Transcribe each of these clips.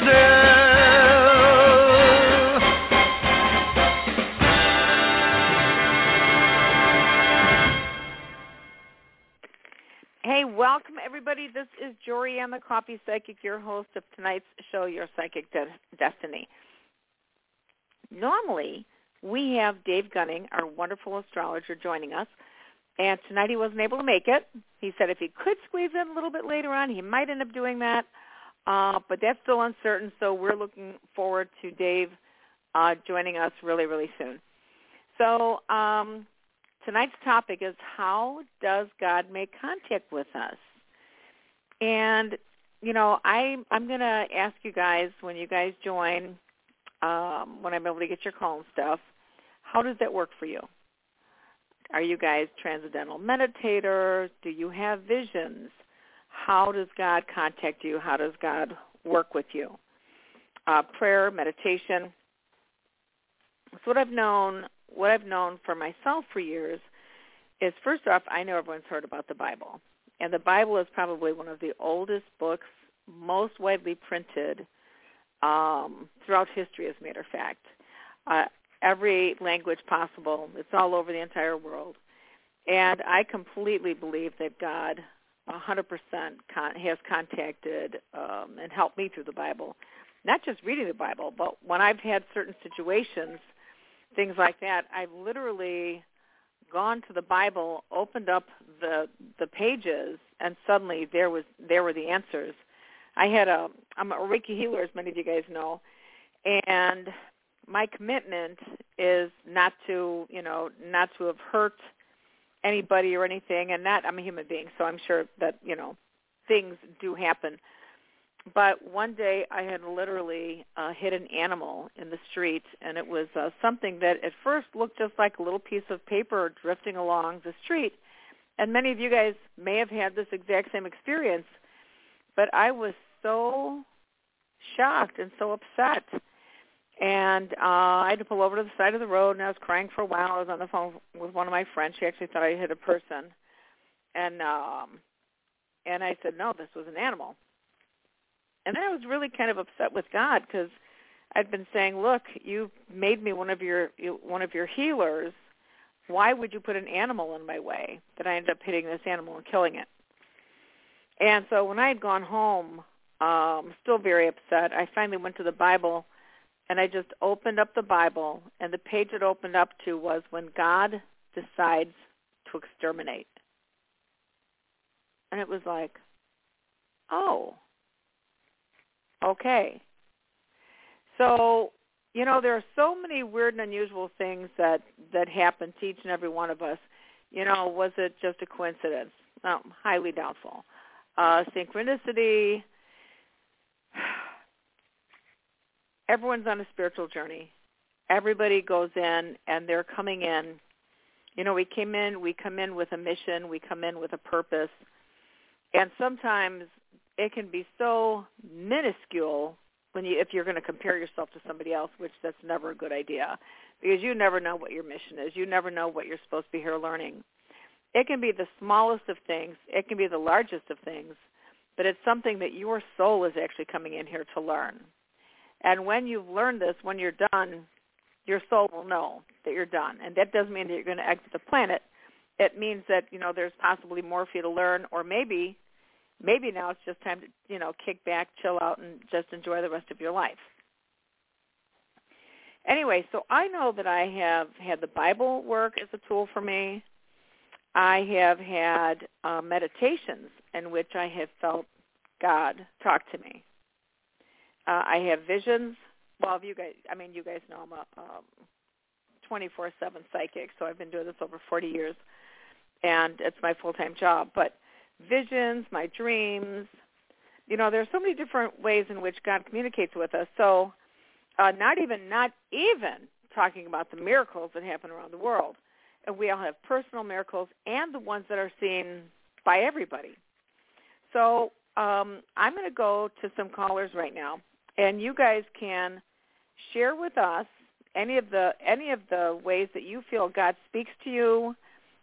Hey, welcome everybody. This is Jorianne the Coffee Psychic, your host of tonight's show, Your Psychic De- Destiny. Normally, we have Dave Gunning, our wonderful astrologer, joining us. And tonight he wasn't able to make it. He said if he could squeeze in a little bit later on, he might end up doing that. Uh, but that's still uncertain, so we're looking forward to Dave uh, joining us really, really soon. So um, tonight's topic is how does God make contact with us? And you know, I I'm going to ask you guys when you guys join, um, when I'm able to get your call and stuff, how does that work for you? Are you guys transcendental meditators? Do you have visions? How does God contact you? How does God work with you? Uh, prayer, meditation. So what I've known, what I've known for myself for years is first off, I know everyone's heard about the Bible. And the Bible is probably one of the oldest books, most widely printed um, throughout history, as a matter of fact. Uh, every language possible. It's all over the entire world. And I completely believe that God 100% con- has contacted um, and helped me through the Bible. Not just reading the Bible, but when I've had certain situations, things like that, I've literally gone to the Bible, opened up the the pages, and suddenly there was there were the answers. I had a I'm a Reiki healer, as many of you guys know, and my commitment is not to you know not to have hurt anybody or anything, and not I'm a human being, so I'm sure that you know things do happen. But one day I had literally uh, hit an animal in the street, and it was uh, something that at first looked just like a little piece of paper drifting along the street. And many of you guys may have had this exact same experience, but I was so shocked and so upset. And uh, I had to pull over to the side of the road, and I was crying for a while. I was on the phone with one of my friends. She actually thought I hit a person, and um, and I said, no, this was an animal. And then I was really kind of upset with God because I'd been saying, look, you made me one of your one of your healers. Why would you put an animal in my way? That I ended up hitting this animal and killing it. And so when I had gone home, um, still very upset, I finally went to the Bible and I just opened up the Bible and the page it opened up to was when God decides to exterminate. And it was like, oh, okay. So, you know, there are so many weird and unusual things that that happen to each and every one of us. You know, was it just a coincidence? No, highly doubtful. Uh, synchronicity. Everyone's on a spiritual journey. Everybody goes in, and they're coming in. You know, we came in. We come in with a mission. We come in with a purpose and sometimes it can be so minuscule when you if you're going to compare yourself to somebody else, which that's never a good idea because you never know what your mission is. You never know what you're supposed to be here learning. It can be the smallest of things. It can be the largest of things, but it's something that your soul is actually coming in here to learn. And when you've learned this, when you're done, your soul will know that you're done. And that doesn't mean that you're going to exit the planet it means that you know there's possibly more for you to learn, or maybe maybe now it's just time to you know kick back, chill out, and just enjoy the rest of your life. Anyway, so I know that I have had the Bible work as a tool for me. I have had uh, meditations in which I have felt God talk to me. Uh, I have visions. Well, you guys, I mean, you guys know I'm a um, 24/7 psychic, so I've been doing this over 40 years and it's my full-time job. But visions, my dreams, you know, there's so many different ways in which God communicates with us. So uh, not even, not even talking about the miracles that happen around the world. And we all have personal miracles and the ones that are seen by everybody. So um, I'm going to go to some callers right now, and you guys can share with us any of the any of the ways that you feel God speaks to you,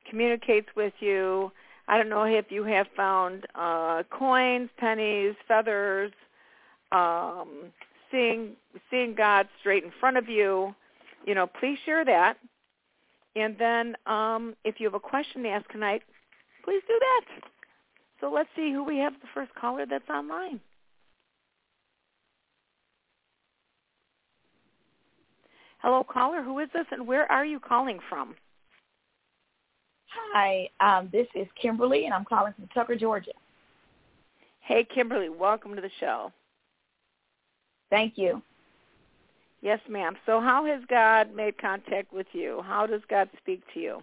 communicates with you. I don't know if you have found uh, coins, pennies, feathers, um, seeing seeing God straight in front of you. You know, please share that. And then um, if you have a question to ask tonight, please do that. So let's see who we have the first caller that's online. Hello, caller. Who is this, and where are you calling from? Hi, um, this is Kimberly, and I'm calling from Tucker, Georgia. Hey, Kimberly, welcome to the show. Thank you. Yes, ma'am. So how has God made contact with you? How does God speak to you?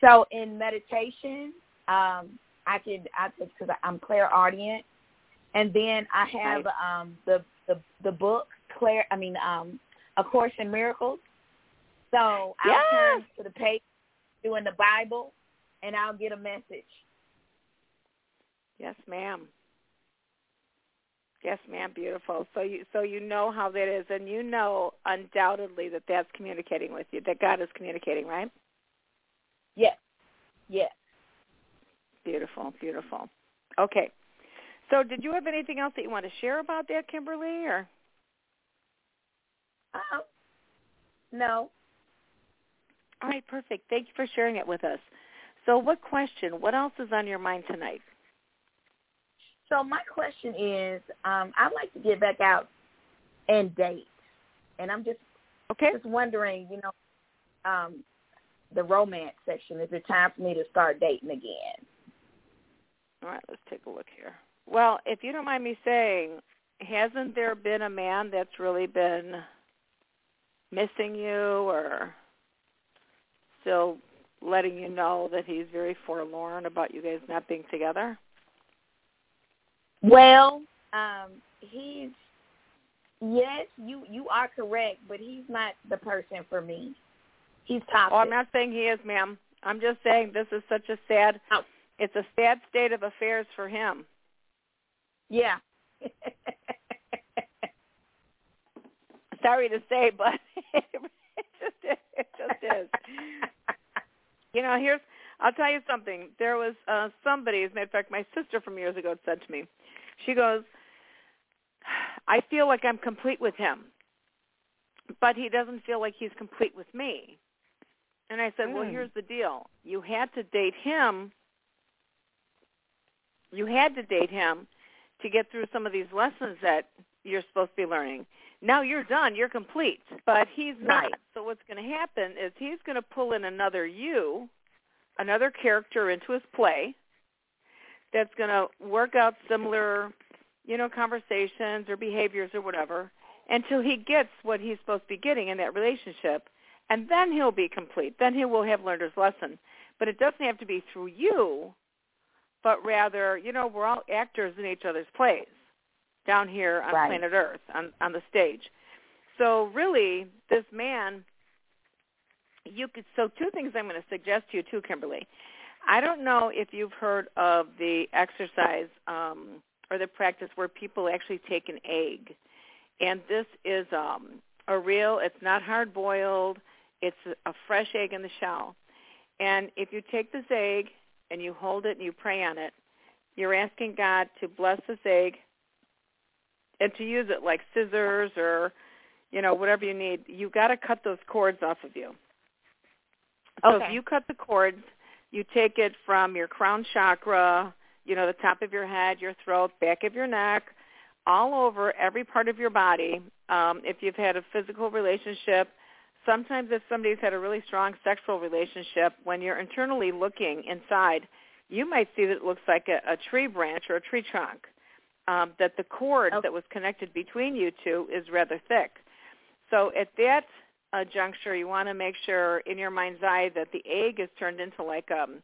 So in meditation, um, I could, I because I'm Claire clairaudient, and then I have um, the the the book Claire. I mean, um, A Course in Miracles. So yes. I turn to the page doing the Bible, and I'll get a message. Yes, ma'am. Yes, ma'am. Beautiful. So you so you know how that is, and you know undoubtedly that that's communicating with you. That God is communicating, right? Yes. Yes. Beautiful. Beautiful. Okay. So, did you have anything else that you want to share about that, Kimberly, or? No. All right, perfect. Thank you for sharing it with us. So what question, what else is on your mind tonight? So my question is, um, I'd like to get back out and date. And I'm just okay. just wondering, you know, um, the romance section, is it time for me to start dating again? All right, let's take a look here. Well, if you don't mind me saying, hasn't there been a man that's really been missing you or still letting you know that he's very forlorn about you guys not being together? Well, um, he's yes, you you are correct, but he's not the person for me. He's toxic. Oh, I'm not saying he is, ma'am. I'm just saying this is such a sad. Oh. It's a sad state of affairs for him. Yeah. sorry to say, but it just it just is. you know, here's I'll tell you something. There was uh somebody, as a matter of fact, my sister from years ago said to me, she goes, I feel like I'm complete with him, but he doesn't feel like he's complete with me. And I said, mm. well, hmm. here's the deal. You had to date him. You had to date him to get through some of these lessons that you're supposed to be learning. Now you're done. You're complete. But he's not. So what's going to happen is he's going to pull in another you, another character into his play that's going to work out similar, you know, conversations or behaviors or whatever until he gets what he's supposed to be getting in that relationship. And then he'll be complete. Then he will have learned his lesson. But it doesn't have to be through you, but rather, you know, we're all actors in each other's plays down here on right. planet Earth on on the stage. So really, this man, you could. So two things I'm going to suggest to you too, Kimberly. I don't know if you've heard of the exercise um, or the practice where people actually take an egg, and this is um, a real. It's not hard boiled. It's a fresh egg in the shell. And if you take this egg and you hold it and you pray on it, you're asking God to bless this egg and to use it like scissors or you know whatever you need you got to cut those cords off of you. So okay. if you cut the cords you take it from your crown chakra you know the top of your head your throat back of your neck all over every part of your body um if you've had a physical relationship. Sometimes if somebody's had a really strong sexual relationship when you're internally looking inside you might see that it looks like a, a tree branch or a tree trunk um, that the cord okay. that was connected between you two is rather thick. So at that uh, juncture, you want to make sure in your mind's eye that the egg is turned into like um,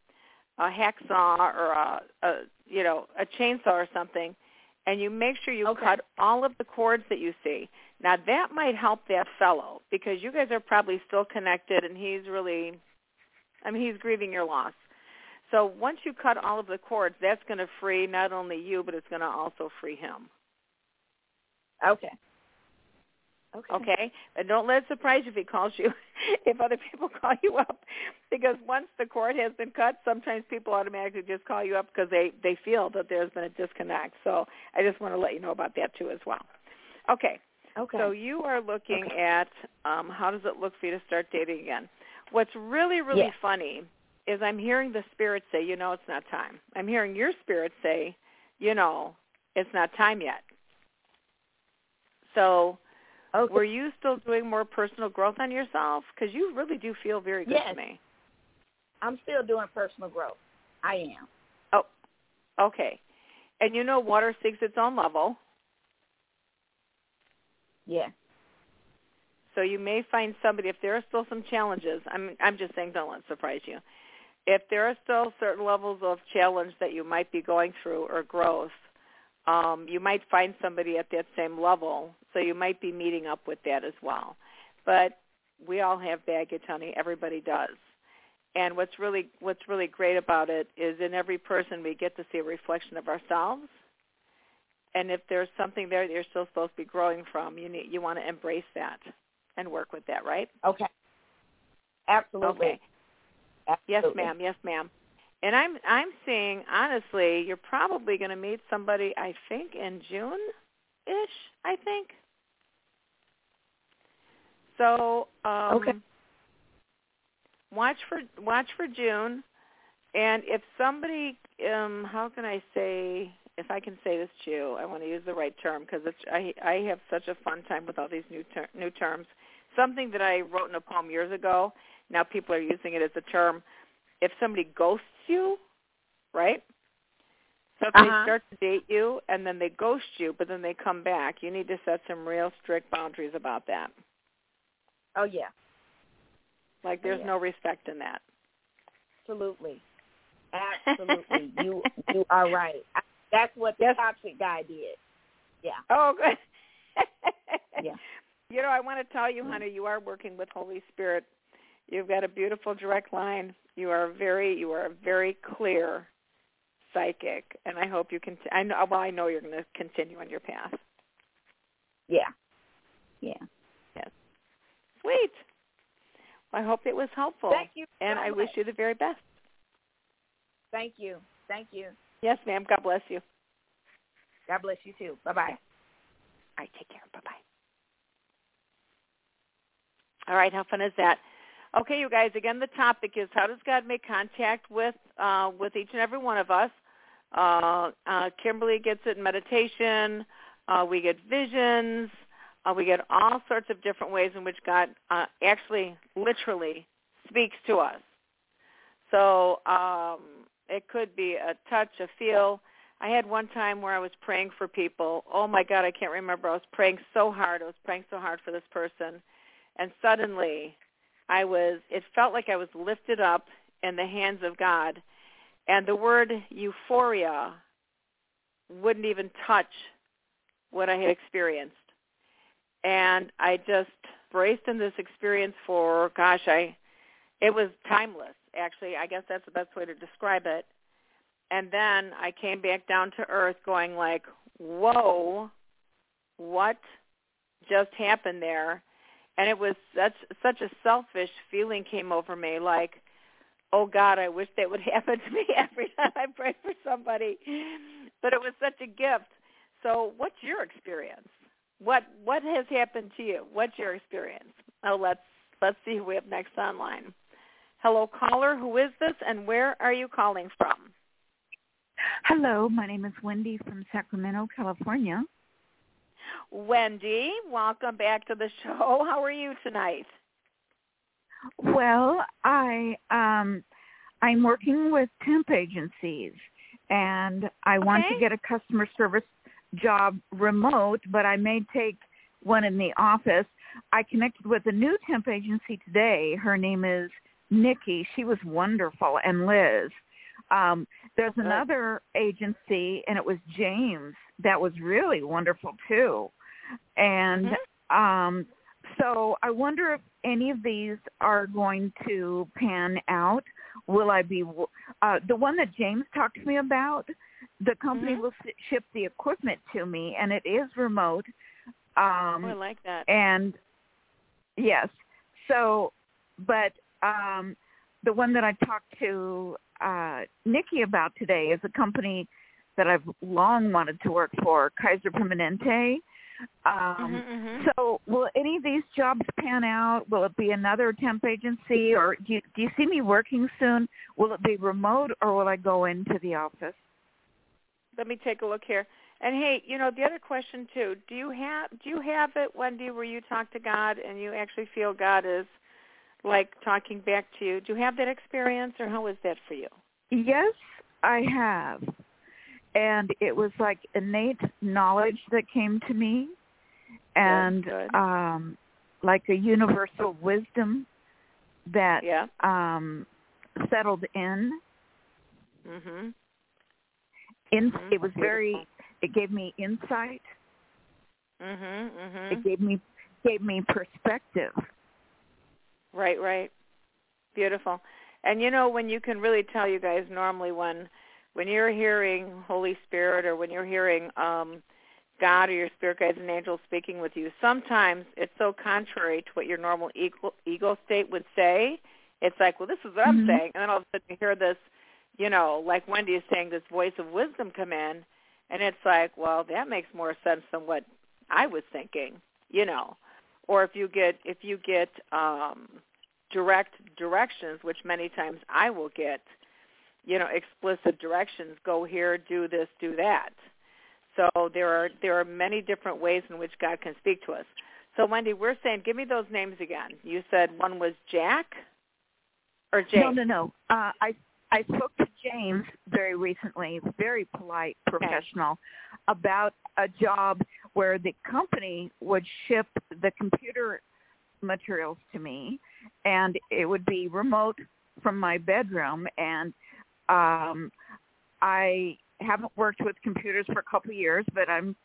a hacksaw or a, a you know a chainsaw or something, and you make sure you okay. cut all of the cords that you see. Now that might help that fellow because you guys are probably still connected, and he's really, I mean, he's grieving your loss. So once you cut all of the cords, that's going to free not only you, but it's going to also free him. Okay. Okay. Okay. And don't let it surprise you if he calls you, if other people call you up, because once the cord has been cut, sometimes people automatically just call you up because they they feel that there's been a disconnect. So I just want to let you know about that too as well. Okay. Okay. So you are looking okay. at um, how does it look for you to start dating again? What's really really yes. funny is I'm hearing the spirit say, you know, it's not time. I'm hearing your spirit say, you know, it's not time yet. So okay. were you still doing more personal growth on yourself? Because you really do feel very good yes. to me. I'm still doing personal growth. I am. Oh, okay. And you know water seeks its own level. Yeah. So you may find somebody if there are still some challenges. I'm I'm just saying don't let it surprise you if there are still certain levels of challenge that you might be going through or growth, um, you might find somebody at that same level. So you might be meeting up with that as well. But we all have baggage, honey. Everybody does. And what's really what's really great about it is in every person we get to see a reflection of ourselves. And if there's something there that you're still supposed to be growing from, you need you want to embrace that and work with that, right? Okay. Absolutely. Okay. Yes, ma'am. Yes, ma'am. And I'm I'm seeing honestly, you're probably going to meet somebody I think in June ish, I think. So, um okay. watch for watch for June and if somebody um how can I say if I can say this to you, I want to use the right term because it's I I have such a fun time with all these new ter- new terms. Something that I wrote in a poem years ago now people are using it as a term. If somebody ghosts you, right? So if uh-huh. they start to date you and then they ghost you, but then they come back, you need to set some real strict boundaries about that. Oh yeah. Like there's oh, yeah. no respect in that. Absolutely. Absolutely. you you are right. That's what the yes. toxic guy did. Yeah. Oh, good. yeah. You know, I want to tell you, honey, you are working with Holy Spirit You've got a beautiful direct line. You are very you are a very clear psychic, and I hope you can. I know. Well, I know you're going to continue on your path. Yeah. Yeah. Yes. Sweet. Well, I hope it was helpful. Thank you. And I much. wish you the very best. Thank you. Thank you. Yes, ma'am. God bless you. God bless you too. Bye bye. All right, take care. Bye bye. All right, how fun is that? Okay, you guys. Again, the topic is how does God make contact with uh, with each and every one of us? Uh, uh, Kimberly gets it in meditation. Uh, we get visions. Uh, we get all sorts of different ways in which God uh, actually, literally, speaks to us. So um, it could be a touch, a feel. I had one time where I was praying for people. Oh my God, I can't remember. I was praying so hard. I was praying so hard for this person, and suddenly, I was. It felt like I was lifted up in the hands of God, and the word euphoria wouldn't even touch what I had experienced. And I just braced in this experience for, gosh, I, it was timeless. Actually, I guess that's the best way to describe it. And then I came back down to earth, going like, whoa, what just happened there? And it was such such a selfish feeling came over me, like, oh God, I wish that would happen to me every time I pray for somebody. But it was such a gift. So, what's your experience? What what has happened to you? What's your experience? Oh, let's let's see who we have next online. Hello, caller. Who is this, and where are you calling from? Hello, my name is Wendy from Sacramento, California. Wendy, welcome back to the show. How are you tonight? Well, I um I'm working with temp agencies and I want to get a customer service job remote, but I may take one in the office. I connected with a new temp agency today. Her name is Nikki. She was wonderful and Liz. Um there's another agency and it was James that was really wonderful too. And Mhm. um so I wonder if any of these are going to pan out. Will I be uh, the one that James talked to me about? The company Mhm. will ship the equipment to me, and it is remote. Um, oh, I like that. and yes, so but um, the one that I talked to uh, Nikki about today is a company that I've long wanted to work for, Kaiser Permanente. Um, Mhm, mhm. so will any of these jobs pan out? Will it be another temp agency or do you, do you see me working soon? Will it be remote or will I go into the office? Let me take a look here. And hey, you know the other question too. Do you have do you have it, Wendy, where you talk to God and you actually feel God is like talking back to you? Do you have that experience, or how is that for you? Yes, I have. And it was like innate knowledge that came to me and um like a universal wisdom that Yeah. um settled in. Mhm. In Mhm. it was very it gave me insight. Mhm. Mhm. It gave me gave me perspective. Right, right. Beautiful. And you know when you can really tell you guys normally when when you're hearing Holy Spirit or when you're hearing um God or your spirit guides and angels speaking with you, sometimes it's so contrary to what your normal ego, ego state would say. It's like, well, this is what I'm Mhm. saying, and then all of a sudden you hear this, you know, like Wendy is saying, this voice of wisdom come in, and it's like, well, that makes more sense than what I was thinking, you know. Or if you get if you get um direct directions, which many times I will get, you know, explicit directions, go here, do this, do that. So there are there are many different ways in which God can speak to us. So Wendy, we're saying give me those names again. You said one was Jack or James. No, no, no. Uh, I I spoke to James very recently, very polite, professional, about a job where the company would ship the computer materials to me, and it would be remote from my bedroom. And um, I haven't worked with computers for a couple of years, but I'm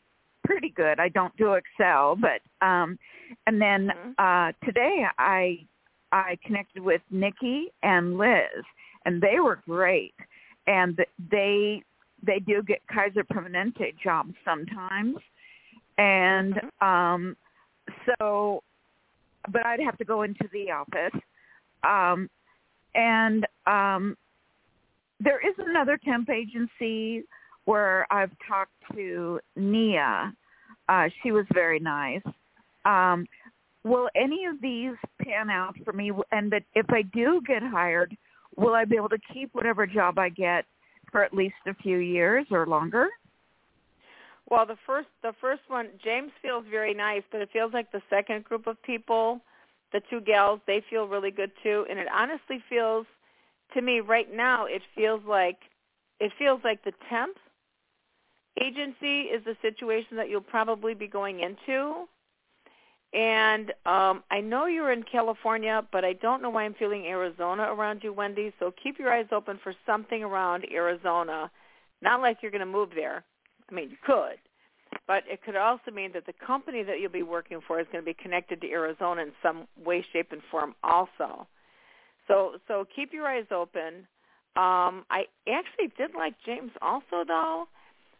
pretty good. I don't do Excel, but um, and then Mhm. uh, today I I connected with Nikki and Liz, and they were great. And they they do get Kaiser Permanente jobs sometimes, and Mhm. um, so but I'd have to go into the office. Um, and um, there is another temp agency where I've talked to Nia. Uh, she was very nice. Um, will any of these pan out for me? And that if I do get hired, will I be able to keep whatever job I get for at least a few years or longer? Well, the first the first one, James feels very nice, but it feels like the second group of people, the two gals, they feel really good too, and it honestly feels to me right now it feels like it feels like the temp agency is the situation that you'll probably be going into. And um, I know you're in California, but I don't know why I'm feeling Arizona around you, Wendy. So keep your eyes open for something around Arizona. Not like you're going to move there. I mean, you could, but it could also mean that the company that you'll be working for is going to be connected to Arizona in some way, shape, and form also. So, so keep your eyes open. Um, I actually did like James also, though.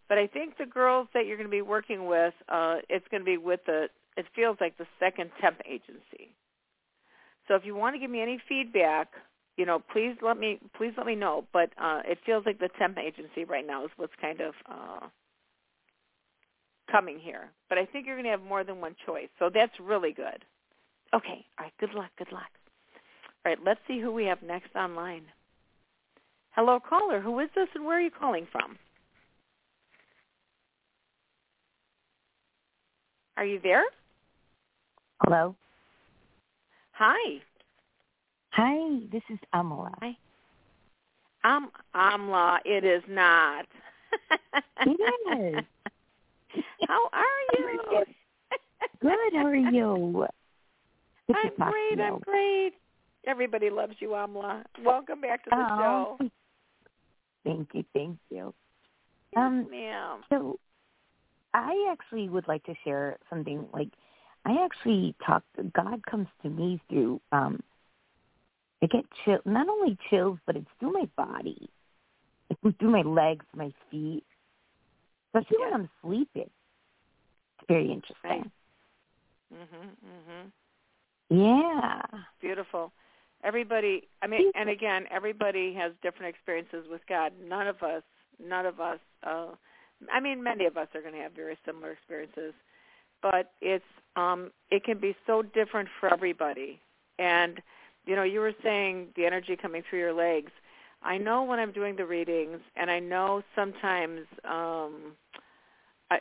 But I think the girls that you're going to be working with, uh, it's going to be with the. It feels like the second temp agency. So if you want to give me any feedback, you know, please let me please let me know. But uh, it feels like the temp agency right now is what's kind of uh, coming here. But I think you're going to have more than one choice, so that's really good. Okay, all right. Good luck. Good luck. All right, let's see who we have next online. Hello, caller. Who is this, and where are you calling from? Are you there? Hello. Hi. Hi, this is Amala. Hi. Um, Amla, it is not. it is. How are you? Good. How are you? Good I'm great. I'm great. Everybody loves you, Amla. Welcome back to the oh. show. Thank you. Thank you. Yes, um, ma'am. So I actually would like to share something like I actually talk God comes to me through um I get chill not only chills but it's through my body. It's through my legs, my feet. Especially Yeah. when I'm sleeping. It's very interesting. Mhm. Mhm. Yeah. Beautiful. Everybody, I mean, and again, everybody has different experiences with God. None of us, none of us, uh, I mean, many of us are going to have very similar experiences, but it's, um, it can be so different for everybody. And, you know, you were saying the energy coming through your legs. I know when I'm doing the readings, and I know sometimes, um, I,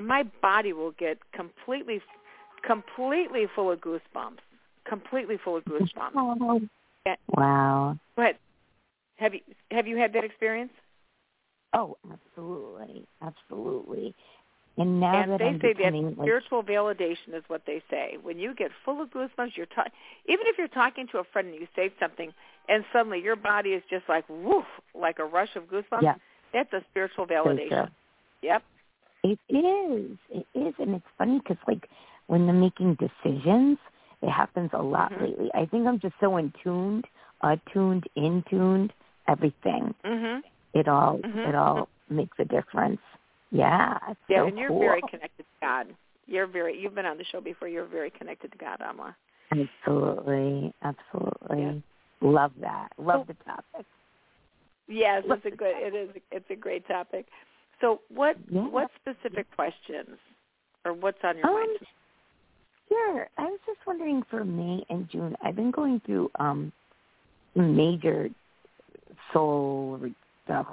my body will get completely, completely full of goosebumps completely full of goosebumps. Wow. But have you have you had that experience? Oh, absolutely, absolutely. And now and that they I'm say becoming that like, spiritual validation is what they say. When you get full of goosebumps, you're ta- even if you're talking to a friend and you say something, and suddenly your body is just like woof, like a rush of goosebumps. yeah, That's a spiritual validation. Yep. It is. It is, and it's funny because like when they're making decisions, it happens a lot Mhm. lately. I think I'm just so in tuned, attuned, in tuned, everything. Mhm. It all Mhm. it all makes a difference. Yeah, Yeah, so and you're cool. very connected to God. You're very. You've been on the show before. You're very connected to God, Amla. Absolutely, absolutely. Yeah. Love that. Love the topic. Yes, it's a good. It is. It's a great topic. So, what Yeah. what specific questions, or what's on your Um, mind? Sure. I was just wondering for May and June, I've been going through um major soul stuff.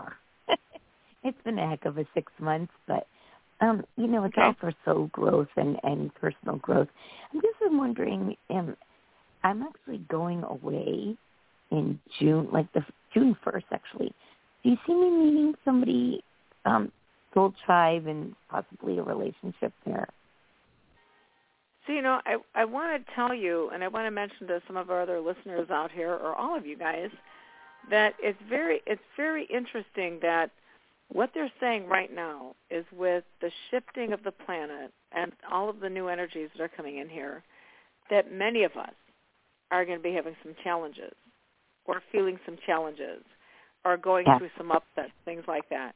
it's been a heck of a six months, but um, you know, it's Okay. all for soul growth and, and personal growth. I'm just wondering, um, I'm actually going away in June, like the June first, actually. Do you see me meeting somebody, um, soul tribe, and possibly a relationship there? So you know, I I want to tell you, and I want to mention to some of our other listeners out here, or all of you guys, that it's very it's very interesting that what they're saying right now is with the shifting of the planet and all of the new energies that are coming in here, that many of us are going to be having some challenges, or feeling some challenges, or going Yes. through some upsets, things like that.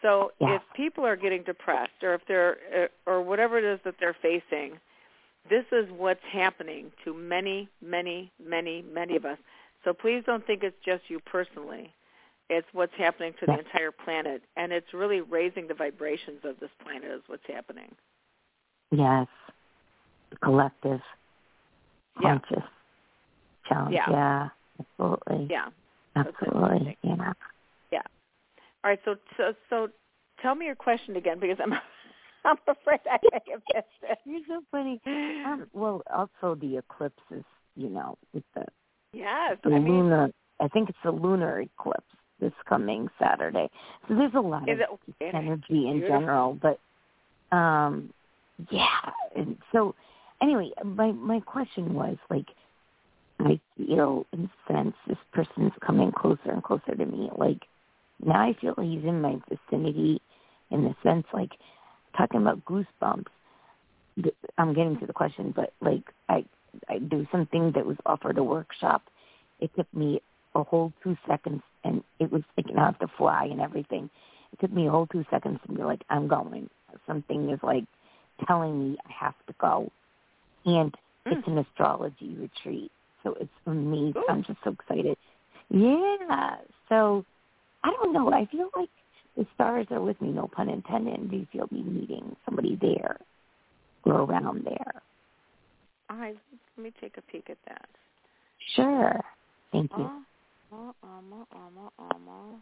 So Yes. if people are getting depressed, or if they're, or whatever it is that they're facing, this is what's happening to many, many, many, many of us. So please don't think it's just you personally. It's what's happening to the entire planet, and it's really raising the vibrations of this planet is what's happening. Yes, collective, yeah. conscious challenge. Yeah. yeah, absolutely. Yeah, absolutely. Yeah. Yeah. All right. So, so, so, tell me your question again because I'm I'm afraid I may have missed it. You're so funny. Um, well, also the eclipses, you know, with the yes, the I mean. I think it's a lunar eclipse this coming Saturday. So there's a lot of it, energy in beautiful. general, but um, yeah. And so anyway, my my question was like, I feel in sense this person's coming closer and closer to me. Like now I feel he's in my vicinity in the sense like talking about goosebumps. I'm getting to the question, but like I, I do something that was offered a workshop. It took me a whole two seconds, and it was like I have to fly and everything. It took me a whole two seconds to be like, I'm going. Something is like telling me I have to go, and hmm. it's an astrology retreat, so it's amazing. Ooh. I'm just so excited. Yeah, so I don't know. I feel like the stars are with me, no pun intended. Do you feel me meeting somebody there or around there? all right. Let me take a peek at that. Sure. Thank you. Oh, alma, alma, alma.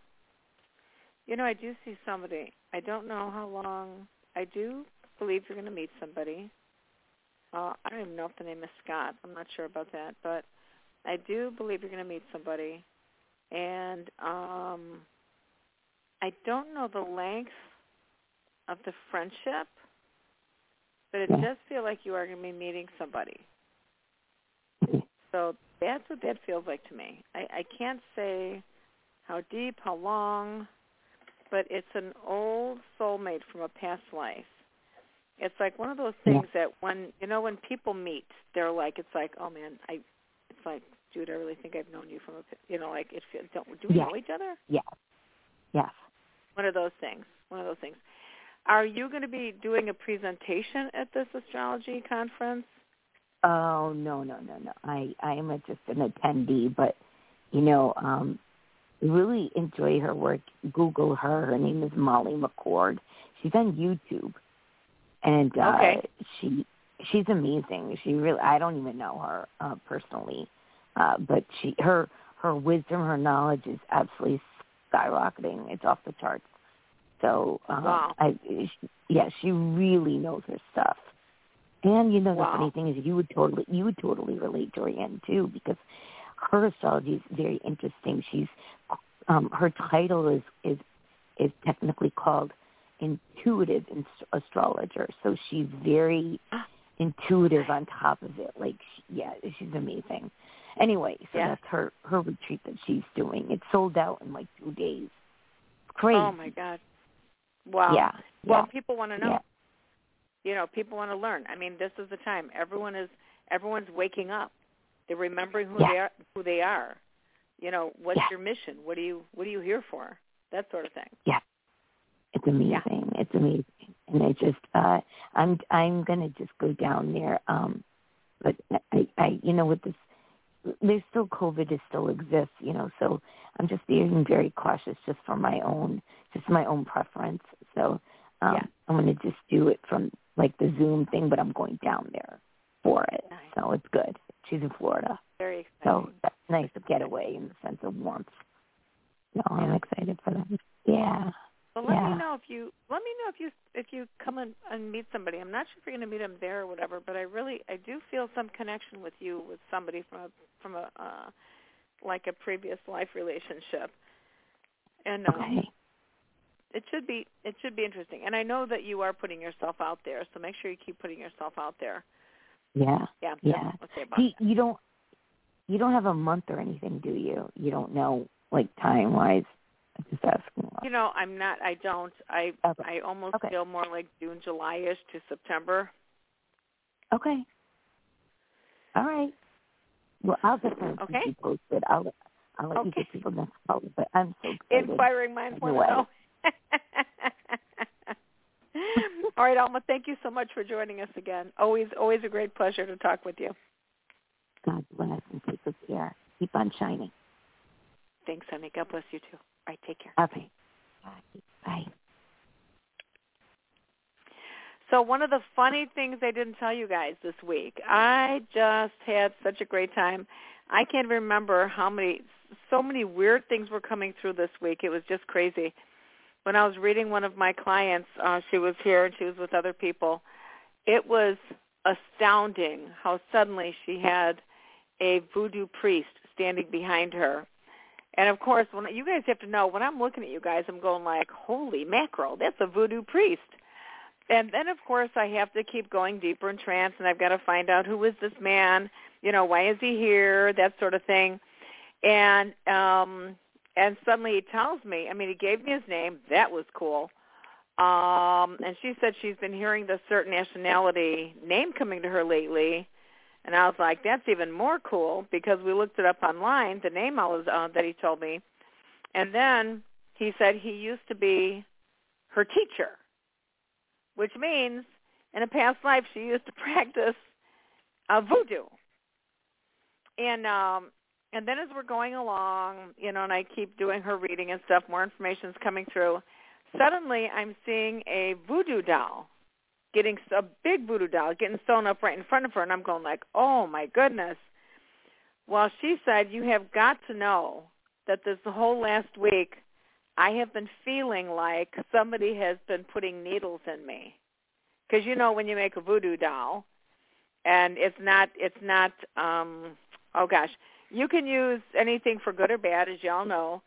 You know, I do see somebody. I don't know how long. I do believe you're going to meet somebody. Uh, I don't even know if the name is Scott. I'm not sure about that, but I do believe you're going to meet somebody. And um I don't know the length of the friendship, but it Yeah. does feel like you are going to be meeting somebody. So that's what that feels like to me. I, I can't say how deep, how long, but it's an old soulmate from a past life. It's like one of those Yeah. things that when you know when people meet, they're like, it's like, oh man, I, it's like, dude, I really think I've known you from a, you know, like it. Don't do we Yeah. know each other? Yes. Yes. One of those things. One of those things. Are you going to be doing a presentation at this astrology conference? Oh no no no no! I I am a, just an attendee, but you know, um, really enjoy her work. Google her. Her name is Molly McCord. She's on YouTube, and uh, Okay. she she's amazing. She really I don't even know her uh, personally, uh, but she her her wisdom, her knowledge is absolutely skyrocketing. It's off the charts. So um, Wow. I she, yeah, she really knows her stuff. And you know the funny thing is you would totally you would totally relate to Rand too because her astrology is very interesting. She's um her title is is is technically called intuitive astrologer. So she's very intuitive on top of it. Like she, yeah, she's amazing. Anyway, so Yeah. that's her her retreat that she's doing. It's sold out in like two days. It's crazy. Oh my God! Wow. Yeah. Well, yeah. people want to know. Yeah. You know, people want to learn. I mean, this is the time. Everyone is everyone's waking up. They're remembering who they are. Who they are. You know, what's your mission? What do you What are you here for? That sort of thing. Yeah. It's amazing. It's amazing. And I just uh I'm I'm gonna just go down there. Um but I, I you know, with this there's still COVID it still exists, you know, so I'm just being very cautious just for my own just my own preference. So um Yeah. I'm gonna just do it from like the Zoom thing, but I'm going down there for it. Nice. So it's good. She's in Florida. Very So that's nice to get away in the sense of warmth. So I'm excited for that. Yeah. Well, let Yeah. me know if you let me know if you if you come and, and meet somebody. I'm not sure if you're going to meet them there or whatever, but I really I do feel some connection with you with somebody from a from a uh, like a previous life relationship, and um, Okay. it should be it should be interesting. And I know that you are putting yourself out there, so make sure you keep putting yourself out there. Yeah. Yeah, Yeah. what I'll say about Do you, you don't you don't have a month or anything, do you? You don't know like time wise. Just asking. You know, I'm not. I don't. I Okay. I almost Okay. feel more like June, July-ish to September. Okay. All right. Well, I'll definitely keep Okay. you posted. I'll I'll let you Okay. get people next call. But I'm so excited. Inspiring minds want Anyway. to know. All right, Alma, thank you so much for joining us again. Always, always a great pleasure to talk with you. God bless and take us here. Keep on shining. Thanks, honey. God bless you too. All right, take care. Okay. Bye. Bye. So one of the funny things I didn't tell you guys this week, I just had such a great time. I can't remember how many, so many weird things were coming through this week. It was just crazy. When I was reading one of my clients, uh, she was here and she was with other people. It was astounding how suddenly she had a voodoo priest standing behind her. And of course, when you guys have to know, when I'm looking at you guys, I'm going like, "Holy mackerel, that's a voodoo priest." and then of course I have to keep going deeper in trance and I've got to find out who is this man, you know, why is he here, that sort of thing. And um and suddenly he tells me, I mean he gave me his name, that was cool. Um and she said she's been hearing the certain nationality name coming to her lately. And I was like, that's even more cool because we looked it up online, the name I was uh, that he told me. And then he said he used to be her teacher which means in a past life she used to practice uh, voodoo. And um, and then as we're going along, you know, and I keep doing her reading and stuff, more information is coming through. Suddenly, I'm seeing a voodoo doll, getting a big voodoo doll, getting sewn up right in front of her, and I'm going like, oh my goodness. Well, she said, you have got to know that this whole last week I have been feeling like somebody has been putting needles in me. Because you know when you make a voodoo doll, and it's not it's not um oh gosh, you can use anything for good or bad, as y'all know.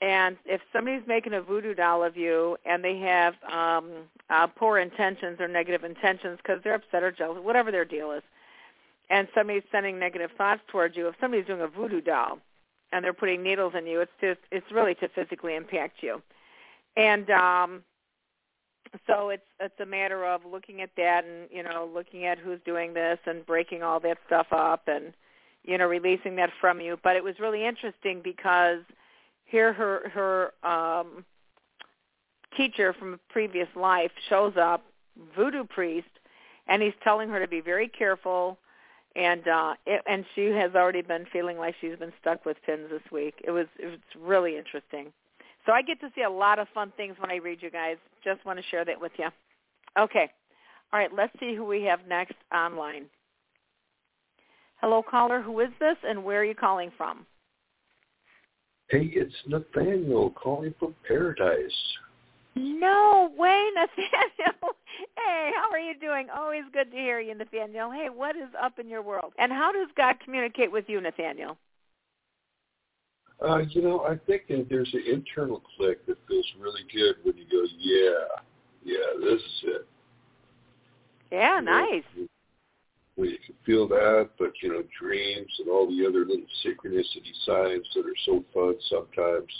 And if somebody's making a voodoo doll of you and they have um uh, poor intentions or negative intentions because they're upset or jealous, whatever their deal is, and somebody's sending negative thoughts towards you, if somebody's doing a voodoo doll, and they're putting needles in you. It's just it's really to physically impact you. And um so it's it's a matter of looking at that and you know looking at who's doing this and breaking all that stuff up and you know releasing that from you but it was really interesting because here her her um teacher from a previous life shows up voodoo priest and he's telling her to be very careful and uh it, and she has already been feeling like she's been stuck with pins this week. It was it was really interesting. So I get to see a lot of fun things when I read you guys. Just want to share that with you. Okay. All right, let's see who we have next online. Hello caller, who is this and where are you calling from? Hey, it's Nathaniel calling from Paradise. No way, Nathaniel. Hey, how are you doing? Always good to hear you, Nathaniel. Hey, what is up in your world? And how does God communicate with you, Nathaniel? Uh, you know, I think there's an internal click that feels really good when you go, yeah, yeah, this is it. Yeah, nice. When you can feel that, but you know, dreams and all the other little synchronicity signs that are so fun sometimes.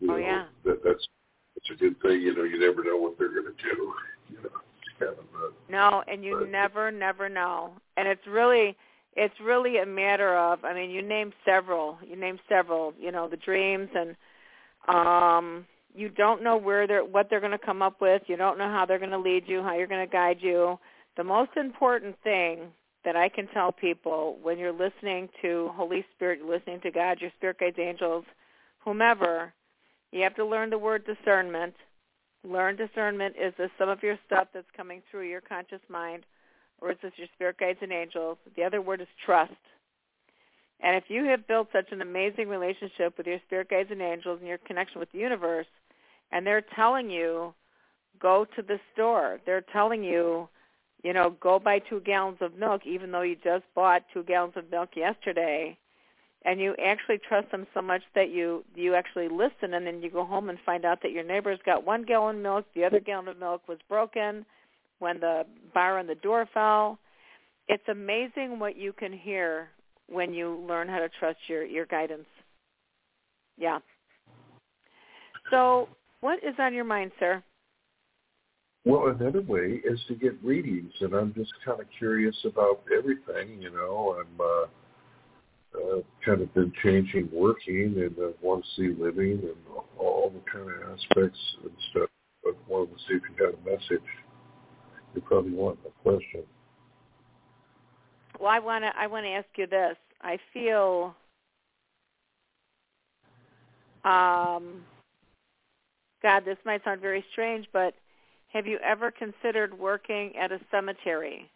You oh know, yeah. That, that's it's a good thing. You know, you never know what they're going to do. You know, kind of a, no, and you never, never know. And it's really, it's really a matter of. I mean, you named several. You named several. You know, the dreams and. um you don't know where they're what they're going to come up with. You don't know how they're going to lead you, how you're going to guide you. The most important thing that I can tell people when you're listening to Holy Spirit, you're listening to God, your spirit guides, angels, whomever, you have to learn the word discernment. Learn discernment. Is this some of your stuff that's coming through your conscious mind, or is this your spirit guides and angels? The other word is trust. And if you have built such an amazing relationship with your spirit guides and angels and your connection with the universe, and they're telling you, go to the store. They're telling you, you know, go buy two gallons of milk, even though you just bought two gallons of milk yesterday and you actually trust them so much that you you actually listen and then you go home and find out that your neighbor's got one gallon of milk the other gallon of milk was broken when the bar on the door fell. It's amazing what you can hear when you learn how to trust your your guidance. Yeah. So what is on your mind sir well, another way is to get readings, and I'm just kind of curious about everything. You know, I'm uh, uh, kind of been changing working and uh, want to see living and all the kind of aspects and stuff. But wanted to see if you had a message. You probably want a question. Well, I want to I want to ask you this. I feel um God, this might sound very strange, but have you ever considered working at a cemetery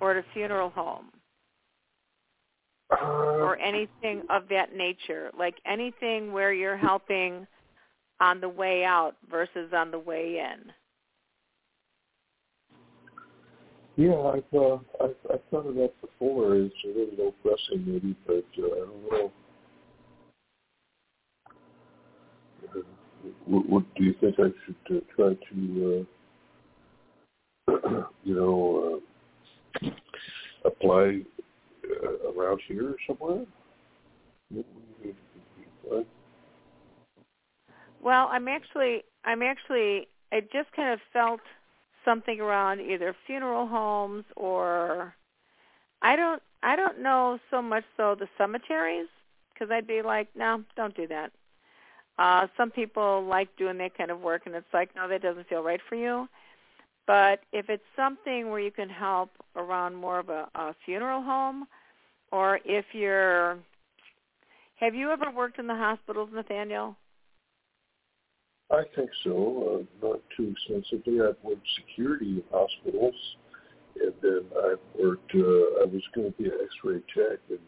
or at a funeral home? Uh, or anything of that nature, like anything where you're helping on the way out versus on the way in. Yeah, I've uh, I've, I've thought of that before. It's a little low pressing, maybe, but uh, I don't know. Uh, what, what do you think I should uh, try to, uh, you know, uh, apply uh, around here somewhere? Well, I'm actually, I'm actually, I just kind of felt something around either funeral homes or I don't, I don't know so much so the cemeteries because I'd be like, no, don't do that. Uh, some people like doing that kind of work, and it's like, no, that doesn't feel right for you. But if it's something where you can help around more of a, a funeral home, or if you're, have you ever worked in the hospitals, Nathaniel? I think so. Uh, not too extensively. I've worked security in hospitals, and then I've worked. Uh, I was going to be an X-ray tech, and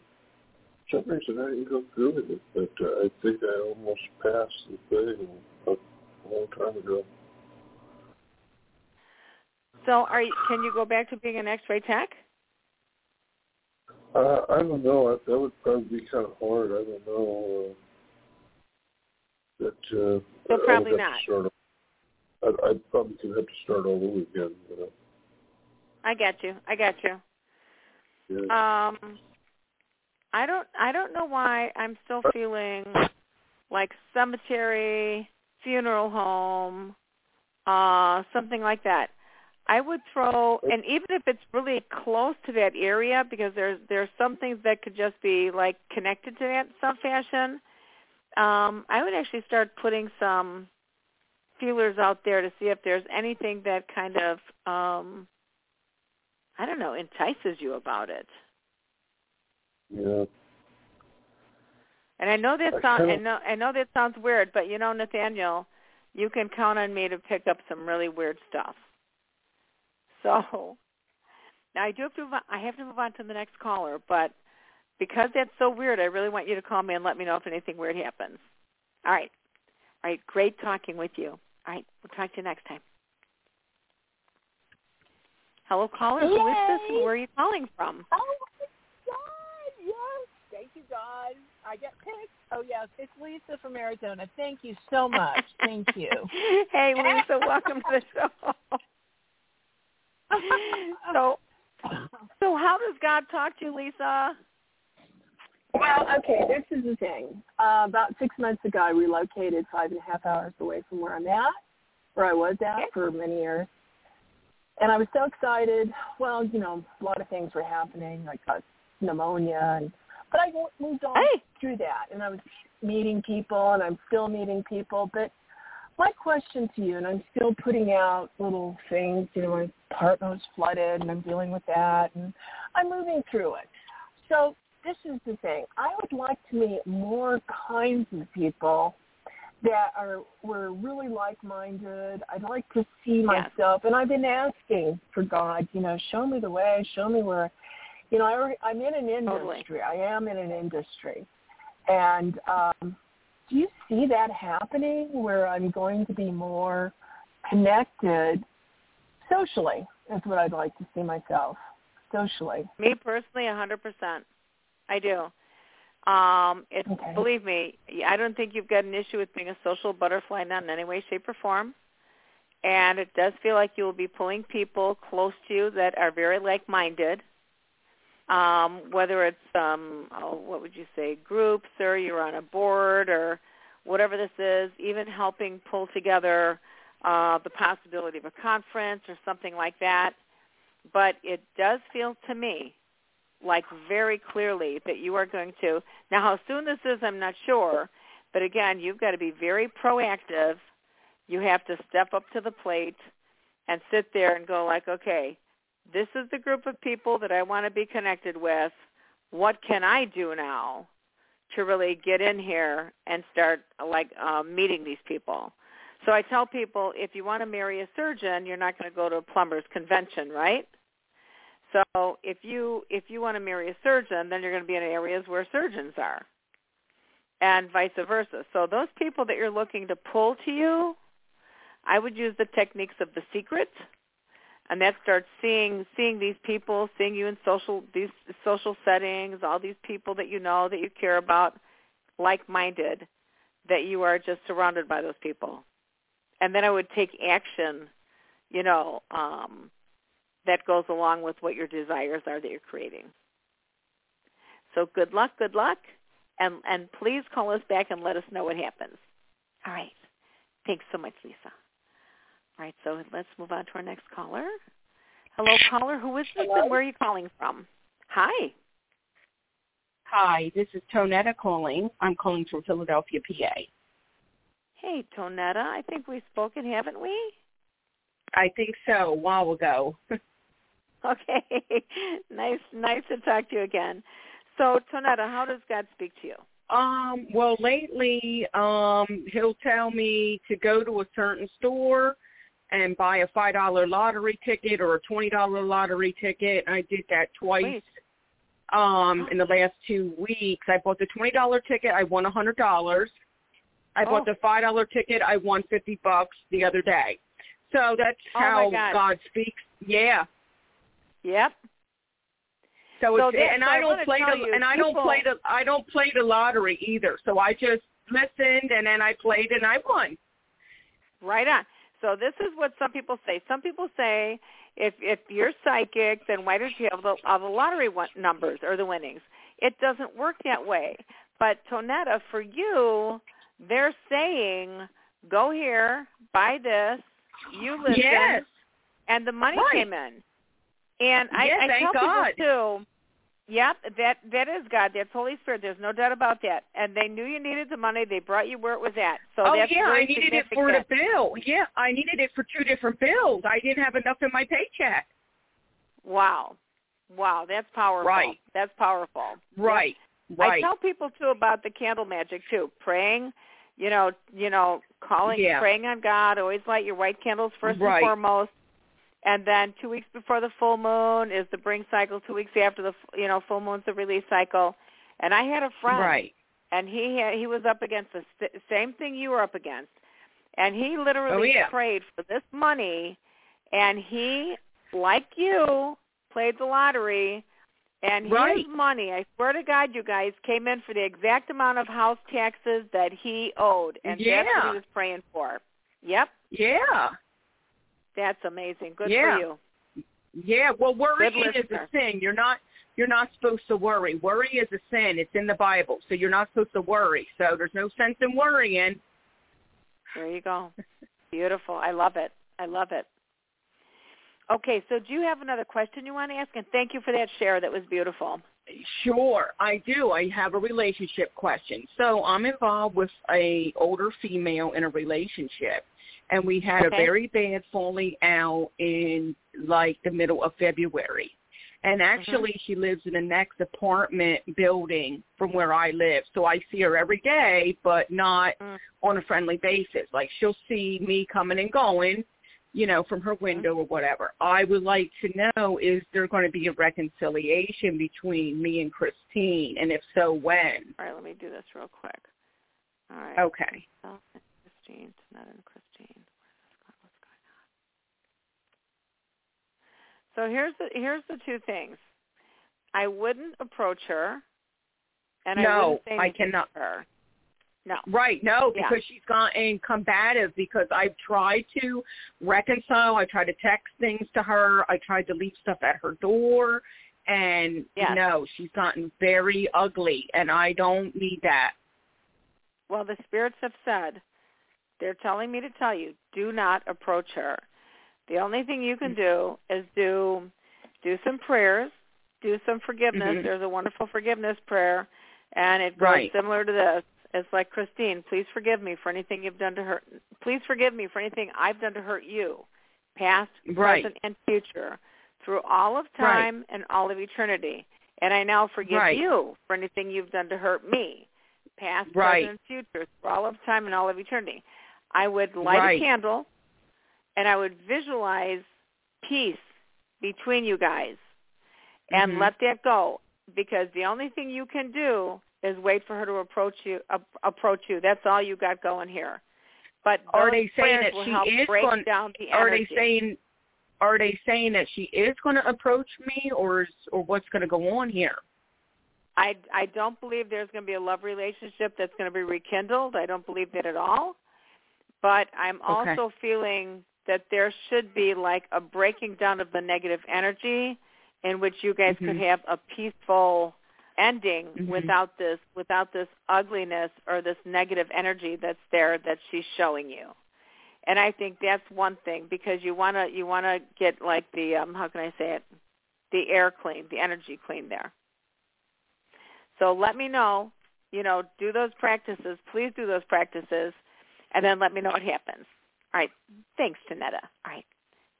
some reason I didn't go through with it. But uh, I think I almost passed the thing a, long time ago. So, are you, can you go back to being an X-ray tech? Uh, I don't know. That would probably be kind of hard. I don't know. Uh, that uh, so probably not. Start, I, I probably could have to start all over again. You know. I get you. I get you. Yeah. Um, I don't. I don't know why I'm still feeling like cemetery, funeral home, uh, something like that. I would throw, and even if it's really close to that area, because there's there's some things that could just be like connected to that in some fashion. Um, I would actually start putting some feelers out there to see if there's anything that kind of, um, I don't know, entices you about it. Yeah. And I know that sounds, I know, I know that sounds weird, but you know, Nathaniel, you can count on me to pick up some really weird stuff. So now I do have to move on, I have to move on to the next caller, but because that's so weird, I really want you to call me and let me know if anything weird happens. All right. All right. Great talking with you. All right. We'll talk to you next time. Hello, caller. Who is this and where are you calling from? Oh, my God. Yes. Thank you, God. I get picked. Oh, yes. It's Lisa from Arizona. Thank you so much. Thank you. hey, Lisa. welcome to the show. so, so how does God talk to you, Lisa? Well, okay, this is the thing. Uh, about six months ago, I relocated five and a half hours away from where I'm at, where I was at for many years. And I was so excited. Well, you know, a lot of things were happening. I got pneumonia, and but I moved on hey. through that, and I was meeting people, and I'm still meeting people. But my question to you, and I'm still putting out little things. You know, my apartment was flooded, and I'm dealing with that, and I'm moving through it. So this is the thing. I would like to meet more kinds of people that are were really like-minded. I'd like to see myself, and I've been asking for God, you know, show me the way, show me where, you know, I, I'm in an industry. Totally. I am in an industry, and um, do you see that happening where I'm going to be more connected socially? Is what I'd like to see myself socially. Me personally, a hundred percent. I do. Um, it, Okay. Believe me, I don't think you've got an issue with being a social butterfly, not in any way, shape, or form. And it does feel like you will be pulling people close to you that are very like-minded. Um, whether it's um, oh, what would you say, groups, or you're on a board, or whatever this is, even helping pull together uh, the possibility of a conference or something like that. But it does feel to me like very clearly that you are going to now how soon this is i'm not sure but again you've got to be very proactive You have to step up to the plate and sit there and go like, okay, this is the group of people that I want to be connected with. What can I do now to really get in here and start like um, meeting these people? So I tell people if you want to marry a surgeon, you're not going to go to a plumber's convention, right? So if you if you want to marry a surgeon, then you're going to be in areas where surgeons are, and vice versa. So those people that you're looking to pull to you, I would use the techniques of the secret, and that starts seeing seeing these people, seeing you in social these social settings, all these people that you know that you care about, like-minded, that you are just surrounded by those people and then I would take action, you know, um, that goes along with what your desires are that you're creating. So good luck, good luck, and and please call us back and let us know what happens. All right. Thanks so much, Lisa. All right, so let's move on to our next caller. Hello, caller. Who is this Hello? and where are you calling from? Hi. Hi, this is Tonetta calling. I'm calling from Philadelphia, PA. Hey, Tonetta. I think we've spoken, haven't we? I think so, a while ago. Okay. nice nice to talk to you again. So, Tonetta, how does God speak to you? um, well, lately, um, he'll tell me to go to a certain store and buy a five dollar lottery ticket or a twenty dollar lottery ticket. I did that twice. Wait. Um, in the last two weeks, I bought the twenty dollar ticket. I won a hundred dollars. I bought Oh. the five dollar ticket. I won fifty bucks the other day. So that's Oh, how God. God speaks. Yeah. Yep. So, So it's and so I I don't wanna play the you, and I don't play the I don't play the lottery either. So I just listened and then I played and I won. Right on. So this is what some people say. Some people say if if you're psychic, then why don't you have the, all the lottery numbers or the winnings? It doesn't work that way. But Tonetta, for you, they're saying go here, buy this, you listen, Yes. and the money Right. came in. And I, Yes, I thank tell God. people too. Yep, that that is God. That's Holy Spirit. There's no doubt about that. And they knew you needed the money. They brought you where it was at. So oh that's yeah, I needed it for the bill. Yeah, I needed it for two different bills. I didn't have enough in my paycheck. Wow. Wow, that's powerful. Right. That's powerful. Right. I Right. tell people too about the candle magic too. Praying, you know, you know, calling, Yeah. praying on God. Always light your white candles first Right. and foremost. And then two weeks before the full moon is the bring cycle. Two weeks after the you know full moon's the release cycle. And I had a friend, Right. and he had, he was up against the st- same thing you were up against, and he literally Oh, yeah. prayed for this money, and he, like you, played the lottery, and Right. his money, I swear to God, you guys, came in for the exact amount of house taxes that he owed, and that's what he was praying for. Yep, Yeah. That's amazing. Good Yeah. for you. Yeah. Well, worrying is a sin. You're not you're not supposed to worry. Worry is a sin. It's in the Bible. So you're not supposed to worry. So there's no sense in worrying. There you go. Beautiful. I love it. I love it. Okay, so do you have another question you want to ask? And thank you for that share. That was beautiful. Sure, I do. I have a relationship question. So I'm involved with a older female in a relationship, and we had Okay. a very bad falling out in like the middle of February. And actually, she lives in the next apartment building from where I live. So I see her every day, but not Mm. on a friendly basis. Like she'll see me coming and going, you know, from her window or whatever. I would like to know is there going to be a reconciliation between me and Christine, and if so, when? All right, let me do this real quick. All right. Okay. Christine, not in Christine. Where's this going? What's going on? So here's the here's the two things. I wouldn't approach her, and I No, wouldn't say I cannot. to her. No. Right, no, Yeah. because she's gotten combative because I've tried to reconcile. I tried to text things to her. I tried to leave stuff at her door. And Yes. no, she's gotten very ugly, and I don't need that. Well, the spirits have said they're telling me to tell you, do not approach her. The only thing you can do is do do some prayers, do some forgiveness. Mhm. There's a wonderful forgiveness prayer, and it goes Right. similar to this. It's like Christine, please forgive me for anything you've done to hurt. Please forgive me for anything I've done to hurt you, past, right. present, and future, through all of time right. and all of eternity. And I now forgive you for anything you've done to hurt me, past, present, and future, through all of time and all of eternity. I would light a candle, and I would visualize peace between you guys, and mm-hmm. let that go. Because the only thing you can do is wait for her to approach you. Uh, approach you. That's all you got going here. But are they saying that she is going? Down the are energy. they saying? Are they saying that she is going to approach me, or is, or what's going to go on here? I I don't believe there's going to be a love relationship that's going to be rekindled. I don't believe that at all. But I'm okay. also feeling that there should be like a breaking down of the negative energy in which you guys mm-hmm. could have a peaceful ending mm-hmm. without this without this ugliness or this negative energy that's there that she's showing you. And I think that's one thing because you want to you want to get like the um how can I say it? the air clean, the energy clean there. So let me know, you know, do those practices. Please do those practices and then let me know what happens. All right. Thanks, Tonetta. All right.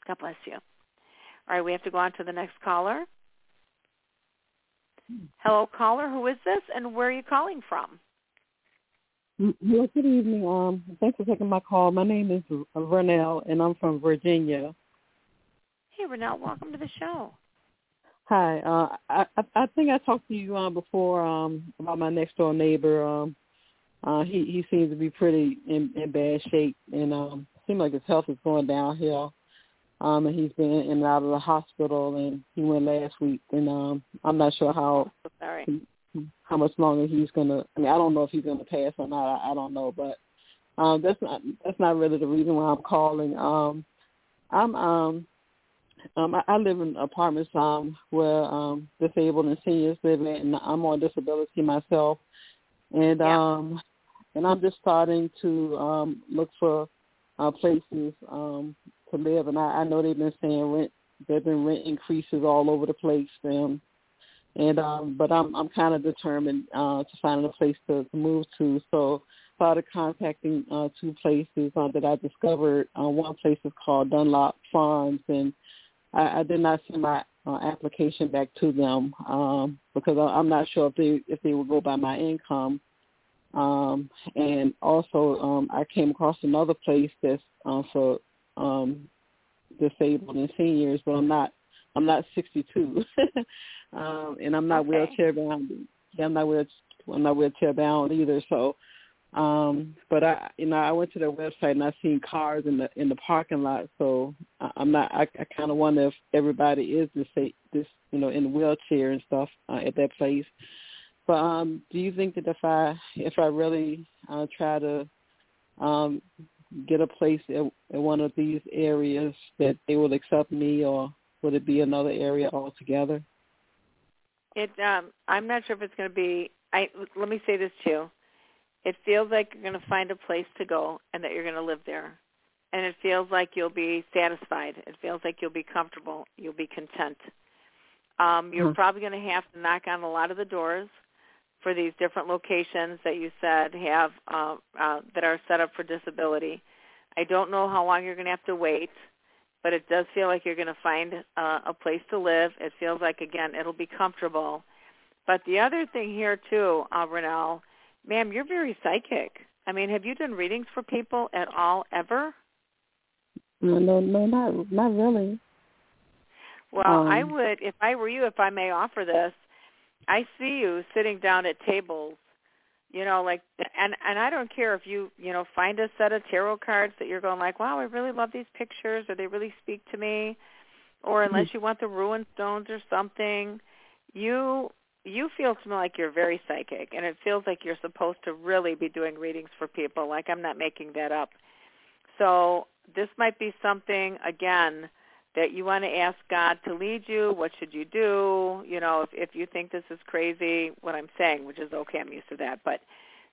God bless you. All right, we have to go on to the next caller. Hello, caller. Who is this, and where are you calling from? Well, good evening. Um, thanks for taking my call. My name is Vernell, and I'm from Virginia. Hey, Vernell. Welcome to the show. Hi. Uh, I I think I talked to you um, before um, about my next door neighbor. Um, uh, he he seems to be pretty in, in bad shape, and um, seems like his health is going downhill. Um, and he's been in and out of the hospital, and he went last week. And um, I'm not sure how Sorry. how much longer he's gonna. I mean, I don't know if he's gonna pass or not. I, I don't know, but um, that's not that's not really the reason why I'm calling. Um, I'm um, um, I, I live in apartments um where um disabled and seniors live in, and I'm on disability myself, and yeah. um, and I'm just starting to um look for uh, places um to live, and I, I know they've been saying rent. There've been rent increases all over the place, um, and um, but I'm I'm kind of determined uh, to find a place to, to move to. So started contacting uh, two places uh, that I discovered. Uh, one place is called Dunlop Farms, and I, I did not send my uh, application back to them um, because I, I'm not sure if they if they will go by my income. Um, and also, um, I came across another place that's uh, for um, disabled and seniors, but I'm not I'm not 62, um, and I'm not okay. wheelchair bound. Yeah, I'm not wheel I'm not wheelchair bound either. So, um, but I you know I went to their website and I seen cars in the in the parking lot. So I, I'm not. I, I kind of wonder if everybody is this this you know in the wheelchair and stuff uh, at that place. But um, do you think that if I if I really uh, try to um, get a place in, in one of these areas that they will accept me, or would it be another area altogether? It. Um, I'm not sure if it's going to be. I let me say this too. It feels like you're going to find a place to go, and that you're going to live there, and it feels like you'll be satisfied. It feels like you'll be comfortable. You'll be content. Um, you're Mm-hmm. probably going to have to knock on a lot of the doors for these different locations that you said have uh, uh, that are set up for disability. I don't know how long you're going to have to wait, but it does feel like you're going to find uh, a place to live. It feels like again it'll be comfortable. But the other thing here too, uh, Renelle, ma'am, you're very psychic. I mean, have you done readings for people at all ever? No, no, no, not not really. Well, Um, I would, if I were you, if I may offer this, I see you sitting down at tables, you know, like, and and I don't care if you, you know, find a set of tarot cards that you're going like, wow, I really love these pictures, or they really speak to me, or mm-hmm. unless you want the rune stones or something, you you feel to me like you're very psychic, and it feels like you're supposed to really be doing readings for people. Like I'm not making that up. So this might be something again that you want to ask God to lead you. What should you do? You know, if if you think this is crazy, what I'm saying, which is okay, I'm used to that, but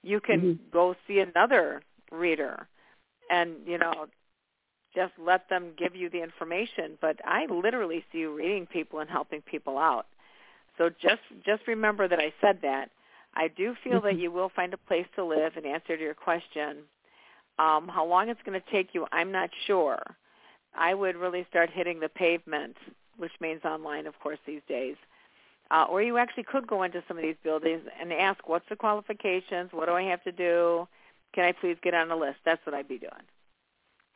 you can Mhm. go see another reader and, you know, just let them give you the information, but I literally see you reading people and helping people out. So just just remember that I said that. I do feel that you will find a place to live. In answer to your question, um, how long it's going to take you, I'm not sure. I would really start hitting the pavement, which means online, of course, these days. Uh, or you actually could go into some of these buildings and ask, what's the qualifications? What do I have to do? Can I please get on the list? That's what I'd be doing.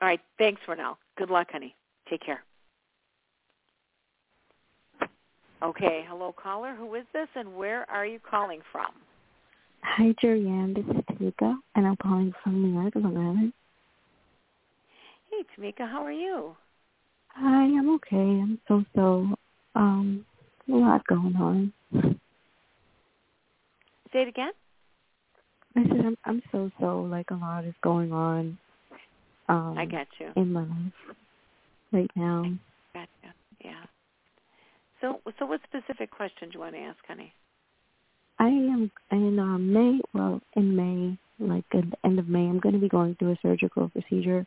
All right. Thanks for now. Good luck, honey. Take care. Okay. Hello, caller. Who is this, and where are you calling from? Hi, Jorianne. This is Tamika, and I'm calling from New York, Long Island. Hey, Tamika. How are you? Hi, I'm okay. I'm so-so. Um, a lot going on. Say it again. I said I'm I'm so so like a lot is going on. Um, I got you in my life right now. Gotcha. Yeah. So so what specific question do you want to ask, honey? I am in um, May. Well, in May, like at the end of May, I'm going to be going through a surgical procedure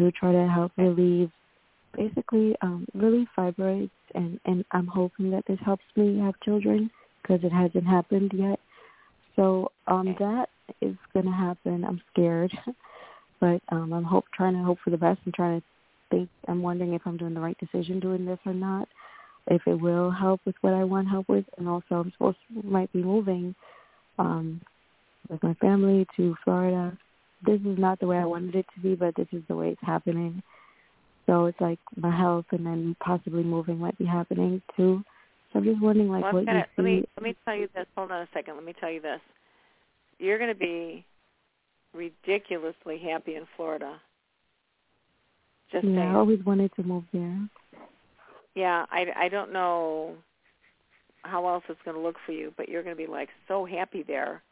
to try to help relieve, basically um, relieve fibroids, and and I'm hoping that this helps me have children because it hasn't happened yet. So um, that is going to happen. I'm scared, but um, I'm hope trying to hope for the best and trying to think. I'm wondering if I'm doing the right decision doing this or not. If it will help with what I want help with, and also I'm supposed to, might be moving um, with my family to Florida. This is not the way I wanted it to be, but this is the way it's happening. So it's like my health and then possibly moving might be happening too. So I'm just wondering, like, well, what gonna, you see. Let me let me tell you this. Hold on a second. Let me tell you this. You're going to be ridiculously happy in Florida. Just yeah, saying. I always wanted to move there. Yeah, I I don't know how else it's going to look for you, but you're going to be like so happy there.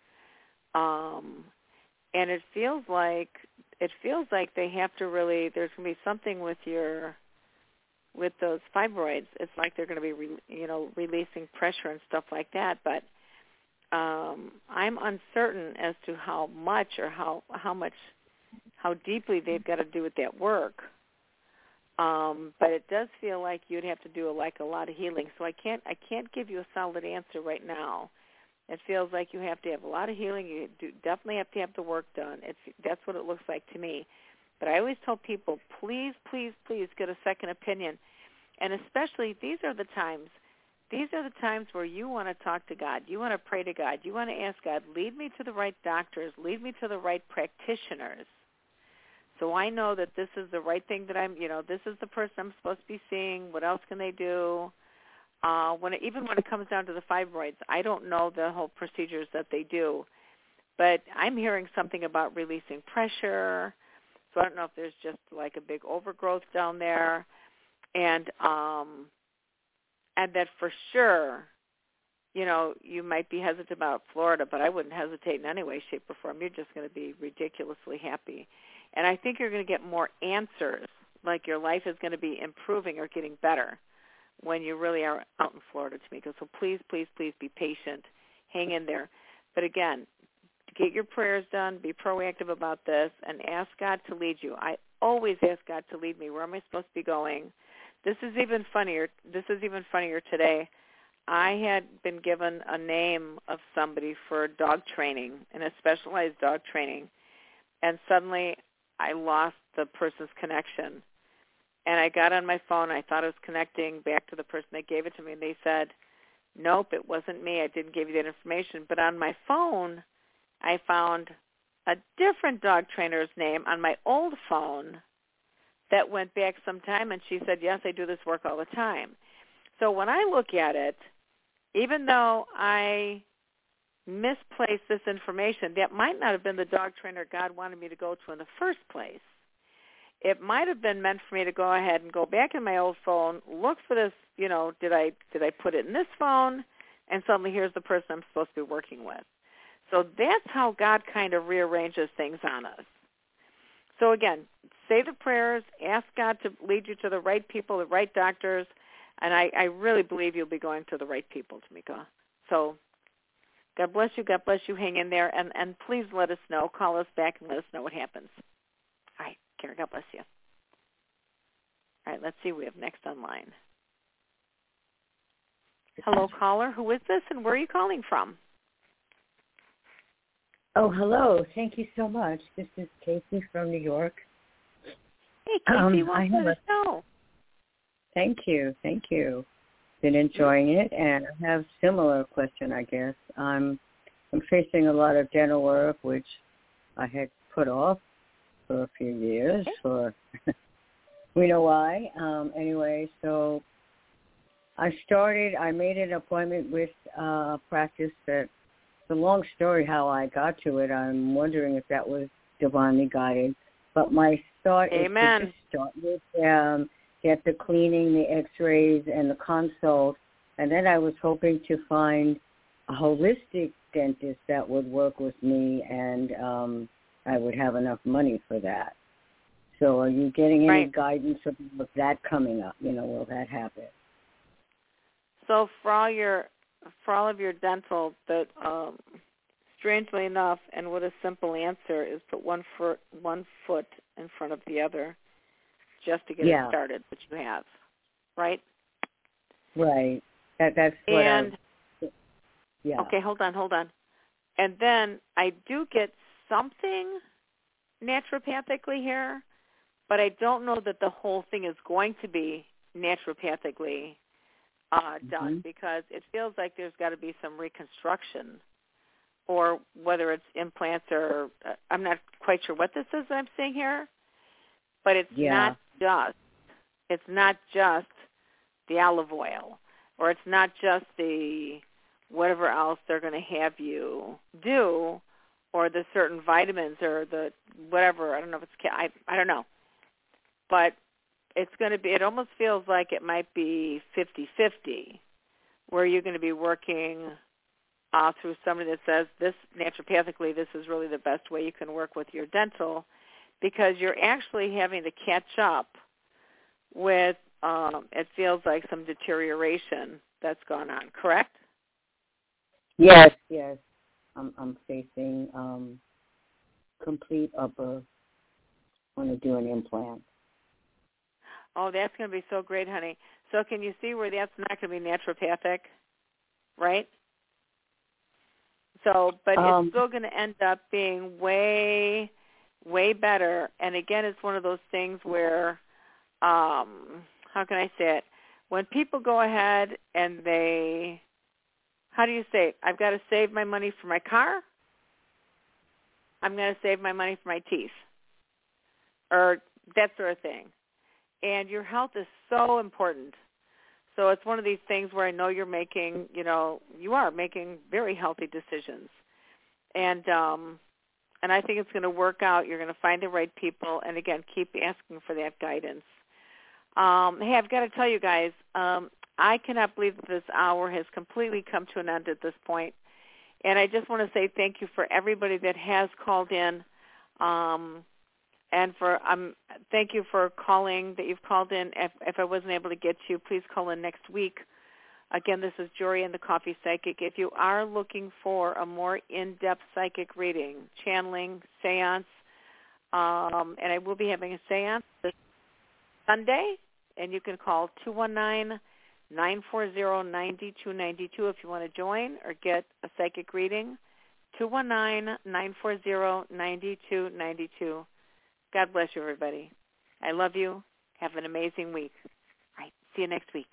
Um and it feels like it feels like they have to really there's going to be something with your with those fibroids. It's like they're going to be re, you know releasing pressure and stuff like that, but um I'm uncertain as to how much or how how much how deeply they've got to do with that work. Um, but it does feel like you'd have to do a, like a lot of healing. So I can't I can't give you a solid answer right now. It feels like you have to have a lot of healing. You do, definitely have to have the work done. It's that's what it looks like to me. But I always tell people, please, please, please get a second opinion, and especially these are the times. These are the times where you want to talk to God. You want to pray to God. You want to ask God, lead me to the right doctors. Lead me to the right practitioners. So I know that this is the right thing that I'm, you know, this is the person I'm supposed to be seeing. What else can they do? Uh, when it, even when it comes down to the fibroids, I don't know the whole procedures that they do, but I'm hearing something about releasing pressure. So I don't know if there's just like a big overgrowth down there, and um, and that for sure, you know, you might be hesitant about Florida, but I wouldn't hesitate in any way, shape, or form. You're just going to be ridiculously happy, and I think you're going to get more answers. Like your life is going to be improving or getting better when you really are out in Florida, Tamika. So please, please, please be patient. Hang in there. But again, get your prayers done. Be proactive about this and ask God to lead you. I always ask God to lead me. Where am I supposed to be going? This is even funnier. This is even funnier today. I had been given a name of somebody for dog training and a specialized dog training, and suddenly I lost the person's connection and I got on my phone. I thought I was connecting back to the person that gave it to me, and they said, "Nope, it wasn't me. I didn't give you that information." But on my phone, I found a different dog trainer's name on my old phone that went back some time, and she said, "Yes, I do this work all the time." So when I look at it, even though I misplaced this information, that might not have been the dog trainer God wanted me to go to in the first place it might have been meant for me to go ahead and go back in my old phone, look for this, you know, did I did I put it in this phone? And suddenly here's the person I'm supposed to be working with. So that's how God kind of rearranges things on us. So again, say the prayers, ask God to lead you to the right people, the right doctors, and I, I really believe you'll be going to the right people, Tamika. So God bless you, God bless you, hang in there, and, and please let us know. Call us back and let us know what happens. Karen. God bless you. All right, let's see we have next online. Hello, caller. Who is this, and where are you calling from? Oh, hello. Thank you so much. This is Casey from New York. Hey, Casey, Um, welcome I to have the show. Thank you. Thank you. Been enjoying it, and I have similar question. I guess I'm I'm facing a lot of dental work, which I had put off for a few years. For we know why. Um, anyway, so I started. I made an appointment with uh, a practice that. It's a long story how I got to it. I'm wondering if that was divinely guided. But my thought Amen. is to start with um, get the cleaning, the X-rays, and the consult, and then I was hoping to find a holistic dentist that would work with me, and um, I would have enough money for that. So, are you getting any Right. guidance of of that coming up? You know, will that happen? So for all your for all of your dental, that um, strangely enough, and what a simple answer is, put one foot one foot in front of the other, just to get Yeah. it started. Which you have, right? Right. That that's what and I. Yeah. okay, hold on, hold on. And then I do get something naturopathically here, but I don't know that the whole thing is going to be naturopathically uh, done Mhm. because it feels like there's got to be some reconstruction, or whether it's implants or uh, I'm not quite sure what this is that I'm seeing here, but it's Yeah. not just it's not just the olive oil, or it's not just the whatever else they're going to have you do, or the certain vitamins or the whatever. I don't know if it's I I don't know, but it's going to be. It almost feels like it might be fifty-fifty, where you're going to be working uh, through somebody that says this naturopathically, this is really the best way you can work with your dental, because you're actually having to catch up with. Um, it feels like some deterioration that's gone on. Correct? Yes. Yes. I'm I'm facing um, complete upper. Want to do an implant. Oh, that's going to be so great, honey. So can you see where that's not going to be naturopathic, right? So, but Um, it's still going to end up being way, way better. And again, it's one of those things where, um, how can I say it? When people go ahead and they, how do you say it? I've got to save my money for my car. I'm going to save my money for my teeth, or that sort of thing and your health is so important. So it's one of these things where I know you're making, you know, you are making very healthy decisions. And um and I think it's going to work out. You're going to find the right people and again, keep asking for that guidance. Um hey, I've got to tell you guys, um I cannot believe that this hour has completely come to an end at this point. And I just want to say thank you for everybody that has called in. Um and for um thank you for calling that you've called in if if I wasn't able to get you please call in next week again this is Jorianne the Coffee Psychic if you are looking for a more in-depth psychic reading channeling seance um and I will be having a seance this Sunday and you can call 219 940-9292 if you want to join or get a psychic reading 219-940-9292 God bless you, everybody. I love you. Have an amazing week. All right. See you next week.